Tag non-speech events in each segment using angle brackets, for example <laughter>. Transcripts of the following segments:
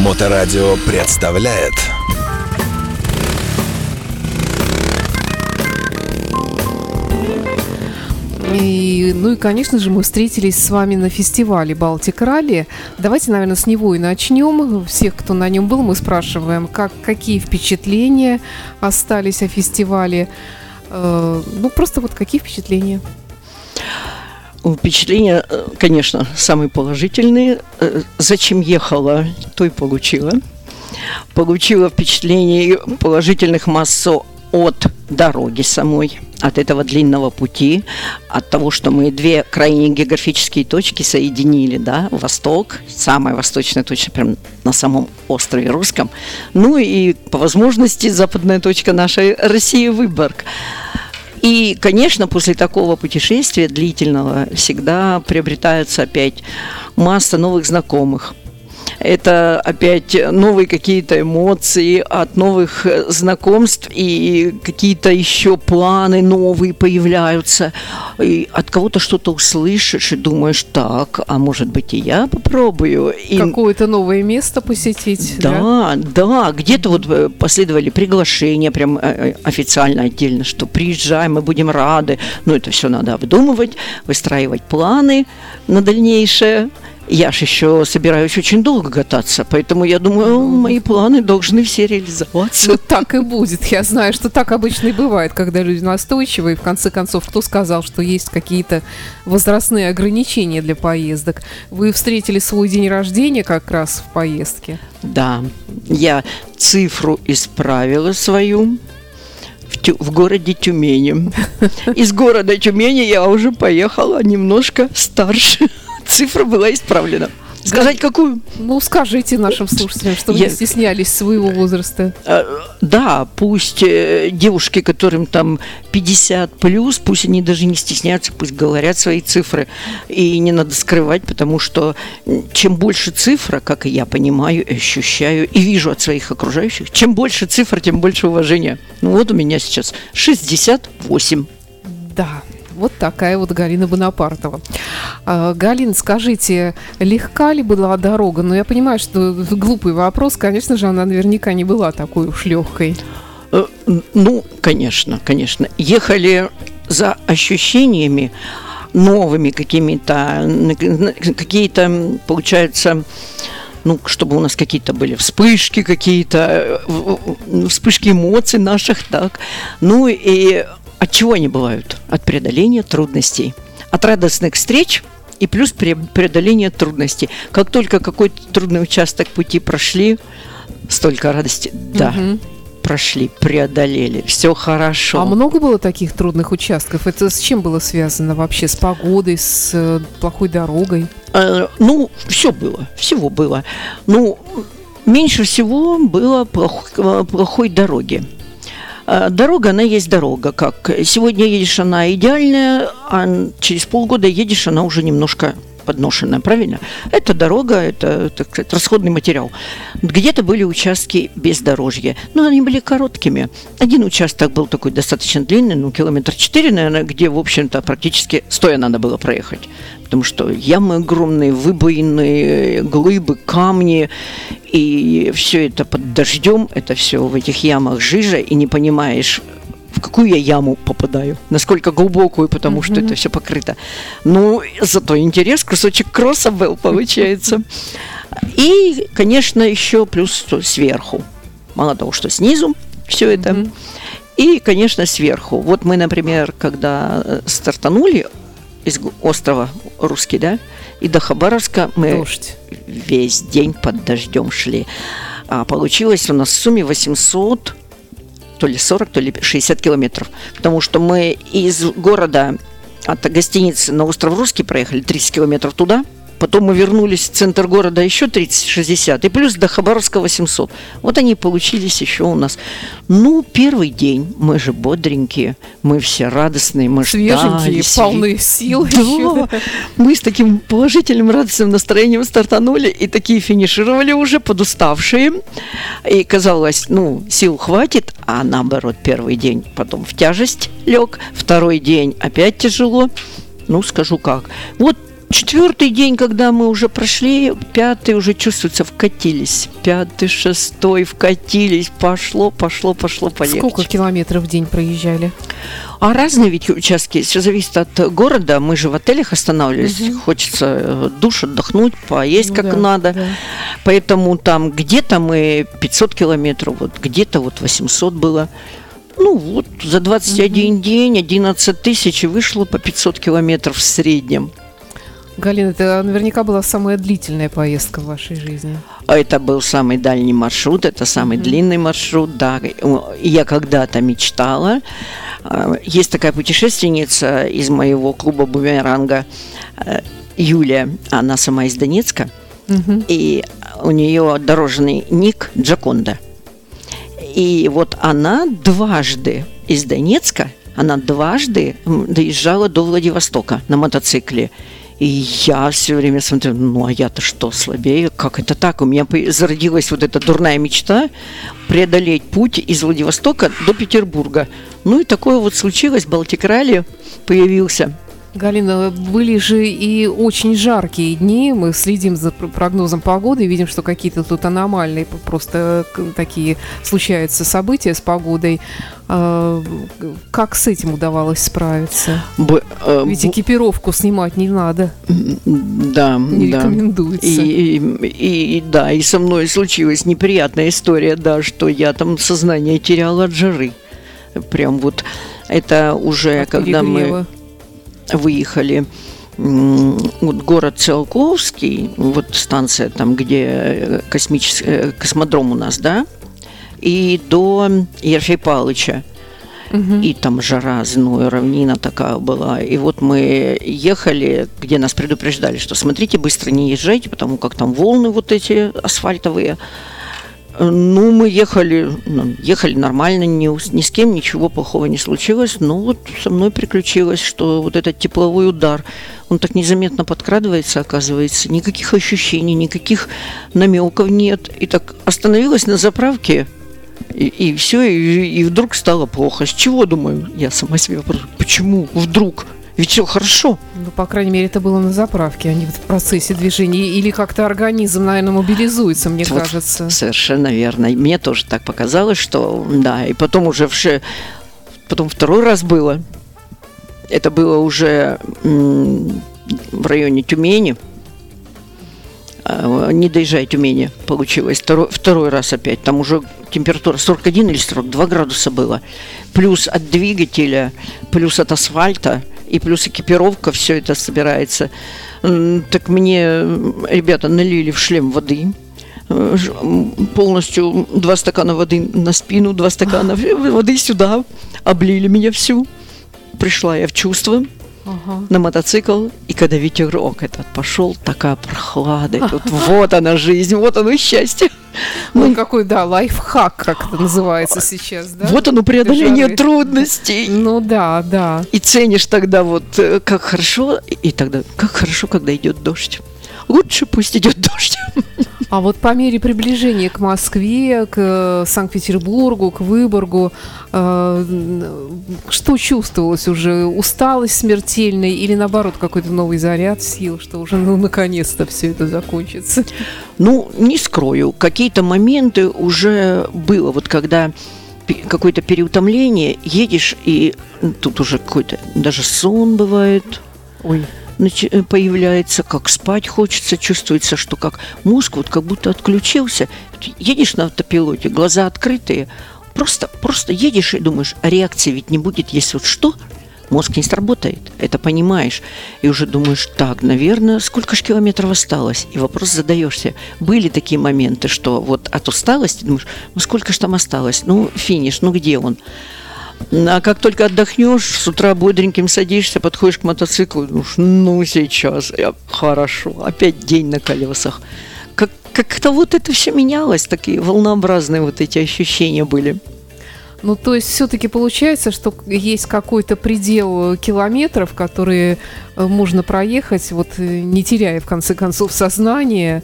Моторадио представляет И, ну и, конечно же, мы встретились с вами на фестивале Балтик Ралли. Давайте, наверное, с него и начнем. Всех, кто на нем был, мы спрашиваем, как, какие впечатления остались о фестивале. Э, ну, просто вот какие впечатления? Впечатления, э, конечно, самые положительные. Э, зачем ехала, то и получила. Получила впечатление положительных массу от дороги самой, от этого длинного пути, от того, что мы две крайние географические точки соединили, да, восток, самая восточная точка прям на самом острове Русском, ну и по возможности западная точка нашей России Выборг. И, конечно, после такого путешествия длительного всегда приобретается опять масса новых знакомых, это опять новые какие-то эмоции от новых э, знакомств и какие-то еще планы новые появляются. И от кого-то что-то услышишь и думаешь, так, а может быть и я попробую. И... Какое-то новое место посетить. Да, да, да где-то вот э, последовали приглашения прям э, официально отдельно, что приезжай, мы будем рады. Но это все надо обдумывать, выстраивать планы на дальнейшее. Я же еще собираюсь очень долго кататься, поэтому я думаю, мои планы должны все реализоваться. Ну, так и будет. Я знаю, что так обычно и бывает, когда люди настойчивы. И в конце концов, кто сказал, что есть какие-то возрастные ограничения для поездок? Вы встретили свой день рождения как раз в поездке? Да, я цифру исправила свою в, Тю, в городе Тюмени. <laughs> Из города Тюмени я уже поехала немножко старше цифра была исправлена. Сказать какую? Ну, скажите нашим слушателям, что вы Я... не стеснялись своего возраста. А, да, пусть э, девушки, которым там 50 плюс, пусть они даже не стесняются, пусть говорят свои цифры. И не надо скрывать, потому что чем больше цифра, как и я понимаю, ощущаю и вижу от своих окружающих, чем больше цифр, тем больше уважения. Ну вот у меня сейчас 68. Да, вот такая вот Галина Бонапартова. А, Галин, скажите, легка ли была дорога? Ну, я понимаю, что глупый вопрос, конечно же, она наверняка не была такой уж легкой. Э, ну, конечно, конечно. Ехали за ощущениями новыми какими-то, какие-то, получается, ну, чтобы у нас какие-то были вспышки какие-то, э, вспышки эмоций наших, так. Ну, и от чего они бывают? От преодоления трудностей. От радостных встреч и плюс преодоление трудностей. Как только какой-то трудный участок пути прошли, столько радости. Да, угу. прошли, преодолели, все хорошо. А много было таких трудных участков? Это с чем было связано вообще? С погодой, с э, плохой дорогой? Э, ну, все было, всего было. Ну, меньше всего было плох, э, плохой дороги. Э, дорога, она есть дорога. Как сегодня едешь, она идеальная, а через полгода едешь, она уже немножко подношенная, правильно? Это дорога, это, так сказать, расходный материал. Где-то были участки бездорожья, но они были короткими. Один участок был такой достаточно длинный, ну, километр четыре, наверное, где, в общем-то, практически стоя надо было проехать. Потому что ямы огромные, выбоины, глыбы, камни, и все это под дождем, это все в этих ямах жижа, и не понимаешь, в какую я яму попадаю, насколько глубокую, потому mm-hmm. что это все покрыто. Ну, зато интерес, кусочек кросса был, получается. И, конечно, еще плюс сверху. Мало того, что снизу все это. Mm-hmm. И, конечно, сверху. Вот мы, например, когда э, стартанули из острова Русский, да, и до Хабаровска мы Дождь. весь день под дождем шли. А получилось у нас в сумме 800 то ли 40, то ли 60 километров. Потому что мы из города от гостиницы на остров Русский проехали 30 километров туда – Потом мы вернулись в центр города еще 30-60, и плюс до Хабаровска 800. Вот они получились еще у нас. Ну, первый день, мы же бодренькие, мы все радостные, мы Свеженькие, ждали. полные сил да. еще. Мы с таким положительным радостным настроением стартанули и такие финишировали уже подуставшие. И казалось, ну, сил хватит, а наоборот, первый день потом в тяжесть лег, второй день опять тяжело. Ну, скажу как. Вот четвертый день, когда мы уже прошли, пятый уже чувствуется, вкатились. Пятый, шестой, вкатились. Пошло, пошло, пошло, поехали. Сколько километров в день проезжали? А разные ведь участки, все зависит от города. Мы же в отелях останавливались, угу. хочется э, душ отдохнуть, поесть ну, как да, надо. Да. Поэтому там где-то мы 500 километров, вот где-то вот 800 было. Ну вот за 21 угу. день 11 тысяч и вышло по 500 километров в среднем. Галина, это наверняка была самая длительная поездка в вашей жизни. А это был самый дальний маршрут, это самый mm-hmm. длинный маршрут, да. Я когда-то мечтала. А, есть такая путешественница из моего клуба Бумеранга, э, Юлия, она сама из Донецка, mm-hmm. и у нее дорожный ник Джаконда. И вот она дважды из Донецка, она дважды доезжала до Владивостока на мотоцикле. И я все время смотрю, ну а я-то что, слабее? Как это так? У меня зародилась вот эта дурная мечта преодолеть путь из Владивостока до Петербурга. Ну и такое вот случилось, Балтик Ралли появился. Галина, были же и очень жаркие дни. Мы следим за прогнозом погоды и видим, что какие-то тут аномальные просто такие случаются события с погодой. А, как с этим удавалось справиться? Б, э, Ведь экипировку снимать не надо. Да, не да. рекомендуется. И, и, и да, и со мной случилась неприятная история, да, что я там сознание теряла от жары. Прям вот это уже от когда перегрева. мы выехали вот город Циолковский, вот станция там, где космический э, космодром у нас, да, и до Ерфей Палыча. Угу. И там жара, зной, равнина такая была. И вот мы ехали, где нас предупреждали, что смотрите, быстро не езжайте, потому как там волны вот эти асфальтовые. Ну, мы ехали, ну, ехали нормально, ни, ни с кем ничего плохого не случилось. Но вот со мной приключилось, что вот этот тепловой удар, он так незаметно подкрадывается, оказывается. Никаких ощущений, никаких намеков нет. И так остановилась на заправке, и, и все, и, и вдруг стало плохо. С чего, думаю, я сама себе вопрос, почему вдруг? Ведь все хорошо. Ну, по крайней мере, это было на заправке, а не в процессе движения. Или как-то организм, наверное, мобилизуется, мне вот кажется. Совершенно верно. И мне тоже так показалось, что да. И потом уже в потом второй раз было. Это было уже в районе Тюмени. А, не доезжая Тюмени получилось. Второй, второй раз опять. Там уже температура 41 или 42 градуса было. Плюс от двигателя, плюс от асфальта – и плюс экипировка, все это собирается. Так мне ребята налили в шлем воды, э, полностью два стакана воды на спину, два стакана воды сюда, облили меня всю. Пришла я в чувство ага. на мотоцикл, и когда ветерок этот пошел, такая прохлада, и тут вот она жизнь, вот оно счастье. <laughs> Ну, ну какой, да, лайфхак, как это называется сейчас, да? Вот оно преодоление Жары. трудностей. <laughs> Ну да, да. И ценишь тогда вот, э, как хорошо, и тогда, как хорошо, когда идет дождь. Лучше пусть идет <laughs> дождь. А вот по мере приближения к Москве, к э, Санкт-Петербургу, к Выборгу, э, что чувствовалось уже? Усталость смертельная или наоборот какой-то новый заряд сил, что уже ну, наконец-то все это закончится? Ну, не скрою, какие-то моменты уже было, вот когда какое-то переутомление, едешь, и тут уже какой-то даже сон бывает. Ой появляется, как спать хочется, чувствуется, что как мозг вот как будто отключился. Едешь на автопилоте, глаза открытые, просто, просто едешь и думаешь, а реакции ведь не будет, если вот что, мозг не сработает, это понимаешь. И уже думаешь, так, наверное, сколько же километров осталось? И вопрос задаешься. Были такие моменты, что вот от усталости думаешь, ну сколько же там осталось? Ну, финиш, ну где он? А как только отдохнешь, с утра бодреньким садишься, подходишь к мотоциклу, думаешь, ну сейчас, я, хорошо, опять день на колесах. Как, как-то вот это все менялось, такие волнообразные вот эти ощущения были. Ну, то есть все-таки получается, что есть какой-то предел километров, которые э, можно проехать, вот э, не теряя в конце концов сознание,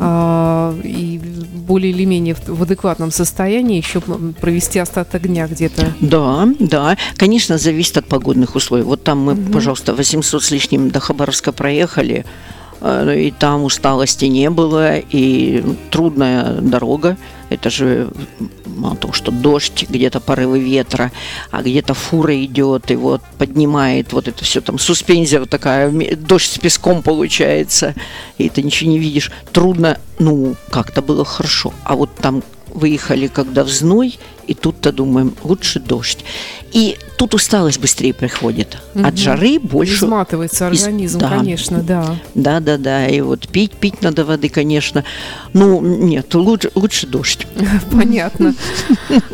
а, и более или менее в, в адекватном состоянии еще провести остаток дня где-то? Да, да. Конечно, зависит от погодных условий. Вот там мы, угу. пожалуйста, 800 с лишним до Хабаровска проехали. Э, и там усталости не было, и трудная дорога. Это же мало того, что дождь, где-то порывы ветра, а где-то фура идет и вот поднимает вот это все там суспензия вот такая, дождь с песком получается, и ты ничего не видишь. Трудно, ну, как-то было хорошо. А вот там выехали, когда в зной, и тут-то думаем, лучше дождь. И тут усталость быстрее приходит. Угу. От жары больше... Изматывается организм, да. конечно, да. Да, да, да. И вот пить, пить надо воды, конечно. Ну, нет, лучше, лучше дождь. <laughs> Понятно.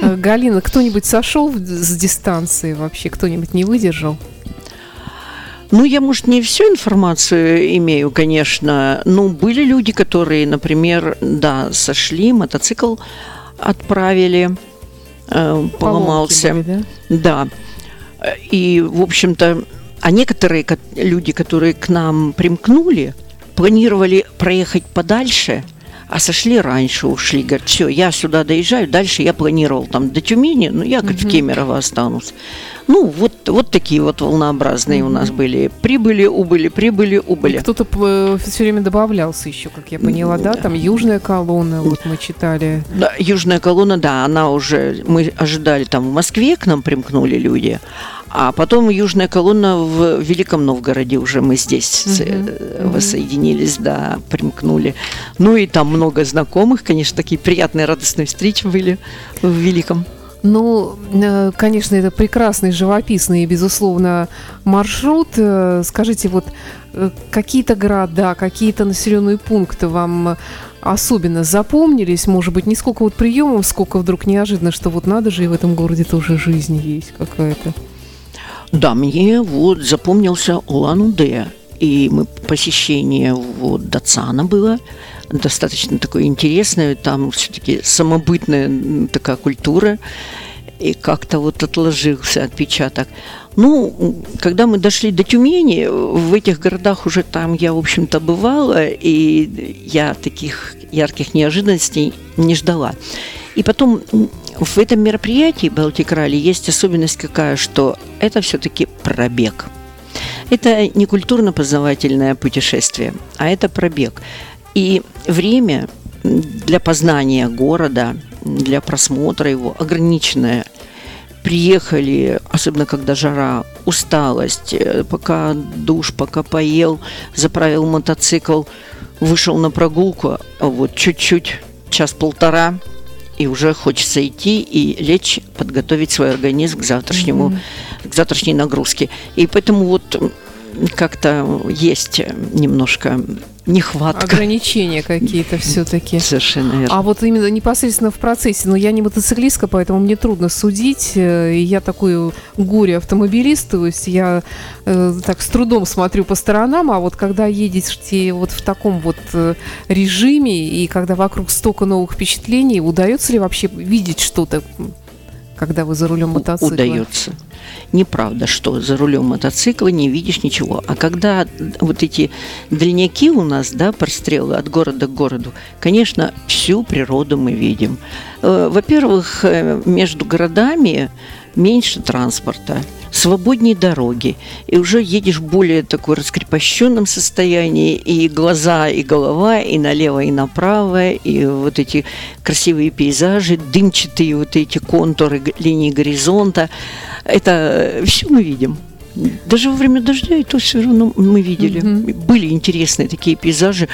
Галина, кто-нибудь сошел с дистанции вообще? Кто-нибудь не выдержал? Ну, я, может, не всю информацию имею, конечно. Но были люди, которые, например, да, сошли, мотоцикл отправили, э, поломался. Были, да? да. И, в общем-то, а некоторые люди, которые к нам примкнули, планировали проехать подальше – а сошли раньше, ушли. Говорят, все, я сюда доезжаю, дальше я планировал там до Тюмени, но я, говорит, угу. в Кемерово останусь. Ну, вот, вот такие вот волнообразные угу. у нас были. Прибыли, убыли, прибыли, убыли. Кто-то все время добавлялся еще, как я поняла, да? Там южная колонна, вот мы читали. Да, южная колонна, да, она уже, мы ожидали там в Москве к нам примкнули люди, а потом южная колонна в Великом Новгороде уже мы здесь угу. воссоединились, да, примкнули. Ну и там много знакомых, конечно, такие приятные, радостные встречи были в Великом. Ну, э, конечно, это прекрасный, живописный, безусловно, маршрут. Э, скажите, вот какие-то города, какие-то населенные пункты вам особенно запомнились? Может быть, не сколько вот приемов, сколько вдруг неожиданно, что вот надо же, и в этом городе тоже жизнь есть какая-то. Да, мне вот запомнился Улан-Удэ. И мы посещение вот Дацана было достаточно такое интересное. Там все-таки самобытная такая культура. И как-то вот отложился отпечаток. Ну, когда мы дошли до Тюмени, в этих городах уже там я, в общем-то, бывала, и я таких ярких неожиданностей не ждала. И потом в этом мероприятии Балтик Ралли есть особенность какая, что это все-таки пробег. Это не культурно-познавательное путешествие, а это пробег. И время для познания города, для просмотра его ограниченное. Приехали, особенно когда жара, усталость, э, пока душ, пока поел, заправил мотоцикл, вышел на прогулку, а вот чуть-чуть, час-полтора – и уже хочется идти и лечь, подготовить свой организм к завтрашнему, mm-hmm. к завтрашней нагрузке. И поэтому вот как-то есть немножко нехватка. Ограничения какие-то все-таки. Совершенно верно. А вот именно непосредственно в процессе, но я не мотоциклистка, поэтому мне трудно судить. Э, я такой горе-автомобилист, то есть я э, так с трудом смотрю по сторонам, а вот когда едете вот в таком вот э, режиме, и когда вокруг столько новых впечатлений, удается ли вообще видеть что-то, когда вы за рулем мотоцикла? Удается неправда, что за рулем мотоцикла не видишь ничего. А когда вот эти дальняки у нас, да, прострелы от города к городу, конечно, всю природу мы видим. Э, во-первых, э, между городами меньше транспорта, свободнее дороги, и уже едешь в более такой раскрепощенном состоянии, и глаза, и голова, и налево, и направо, и вот эти красивые пейзажи, дымчатые вот эти контуры линии горизонта, это все мы видим. Даже во время дождя и то все равно мы видели. Mm-hmm. Были интересные такие пейзажи.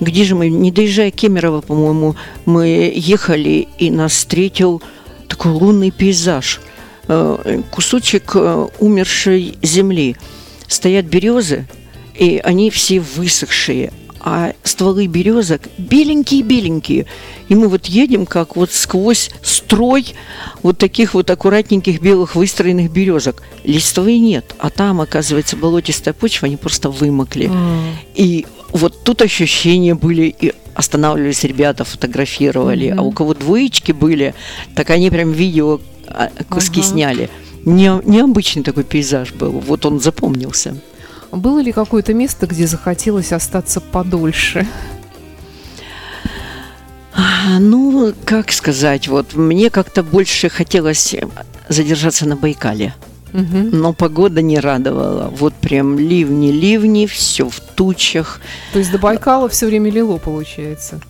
Где же мы, не доезжая Кемерово, по-моему, мы ехали, и нас встретил такой лунный пейзаж – Э, кусочек э, умершей земли. Стоят березы, и они все высохшие, а стволы березок беленькие-беленькие. И мы вот едем как вот сквозь строй вот таких вот аккуратненьких белых выстроенных березок. Листвы нет, а там, оказывается, болотистая почва, они просто вымокли. Mm. И вот тут ощущения были, и останавливались ребята, фотографировали. Mm-hmm. А у кого двоечки были, так они прям видео куски ага. сняли. Не, необычный такой пейзаж был. Вот он запомнился. Было ли какое-то место, где захотелось остаться подольше? А, ну, как сказать, вот мне как-то больше хотелось задержаться на Байкале. Мгм. Но погода не радовала. Вот прям ливни, ливни, все в тучах. То есть до Байкала все время лило, получается.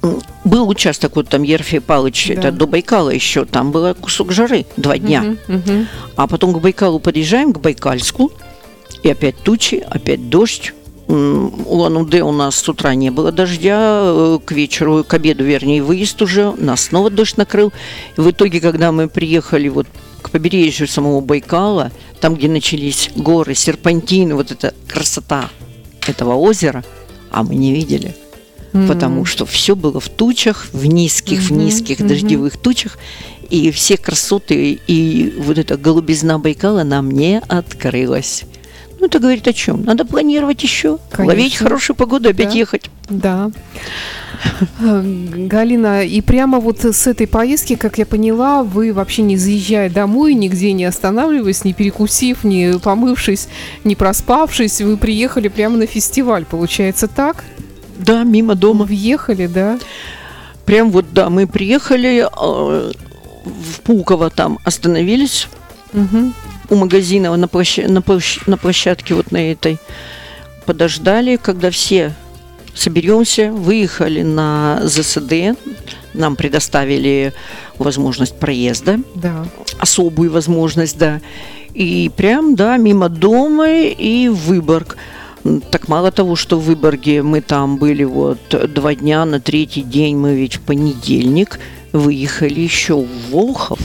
Был участок, вот там Ерфей Палыч, Да. это до Байкала еще, там было кусок жары, два дня. Мгм, мгм. А потом к Байкалу подъезжаем, к Байкальску, и опять тучи, опять дождь. Улан-Удэ у нас с утра не было дождя, э, к вечеру, к обеду, вернее, выезд уже, нас снова дождь накрыл. И в итоге, когда мы приехали вот к побережью самого Байкала, там, где начались горы, серпантины, вот эта красота этого озера, а мы не видели потому что все было в тучах, в низких, в Мгм, низких мгм. дождевых тучах, и все красоты и вот эта голубизна Байкала нам не открылась. Ну, это говорит о чем? Надо планировать еще, Конечно. ловить хорошую погоду, опять Да. ехать. Да. Э, Галина, и прямо вот с этой поездки, как я поняла, вы вообще не заезжая домой, нигде не останавливаясь, не перекусив, не помывшись, не проспавшись, вы приехали прямо на фестиваль, получается так? Да, мимо дома. Въехали, да? Прям вот, да, мы приехали э, в Пулково там, остановились Мгм. У магазина на, площа- на, площ- на площадке вот на этой. Подождали, когда все соберемся, выехали на ЗСД, нам предоставили возможность проезда, Да. особую возможность, да. И прям, да, мимо дома и Выборг. Так мало того, что в Выборге мы там были вот два дня, на третий день мы ведь в понедельник выехали еще в Волхов.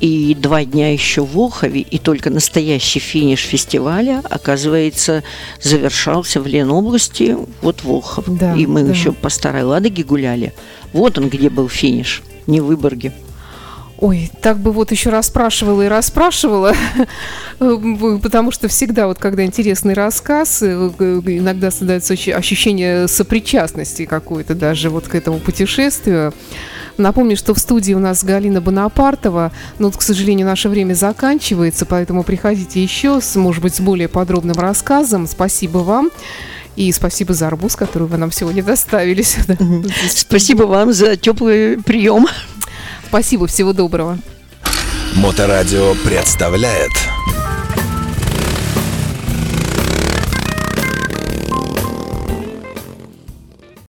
И два дня еще в Волхове, и только настоящий финиш фестиваля, оказывается, завершался в Ленобласти, вот Волхов. Да, и мы да. еще по Старой Ладоге гуляли. Вот он, где был финиш, не в Выборге. Ой, так бы вот еще расспрашивала и расспрашивала, Э, потому что всегда вот когда интересный рассказ, э, иногда создается ощу- ощущение сопричастности какой-то даже вот к этому путешествию. Напомню, что в студии у нас Галина Бонапартова, но, к сожалению, наше время заканчивается, поэтому приходите еще, с, может быть, с более подробным рассказом. Спасибо вам. И спасибо за арбуз, который вы нам сегодня доставили сюда. Спасибо вам за теплый прием. Спасибо, всего доброго. Моторадио представляет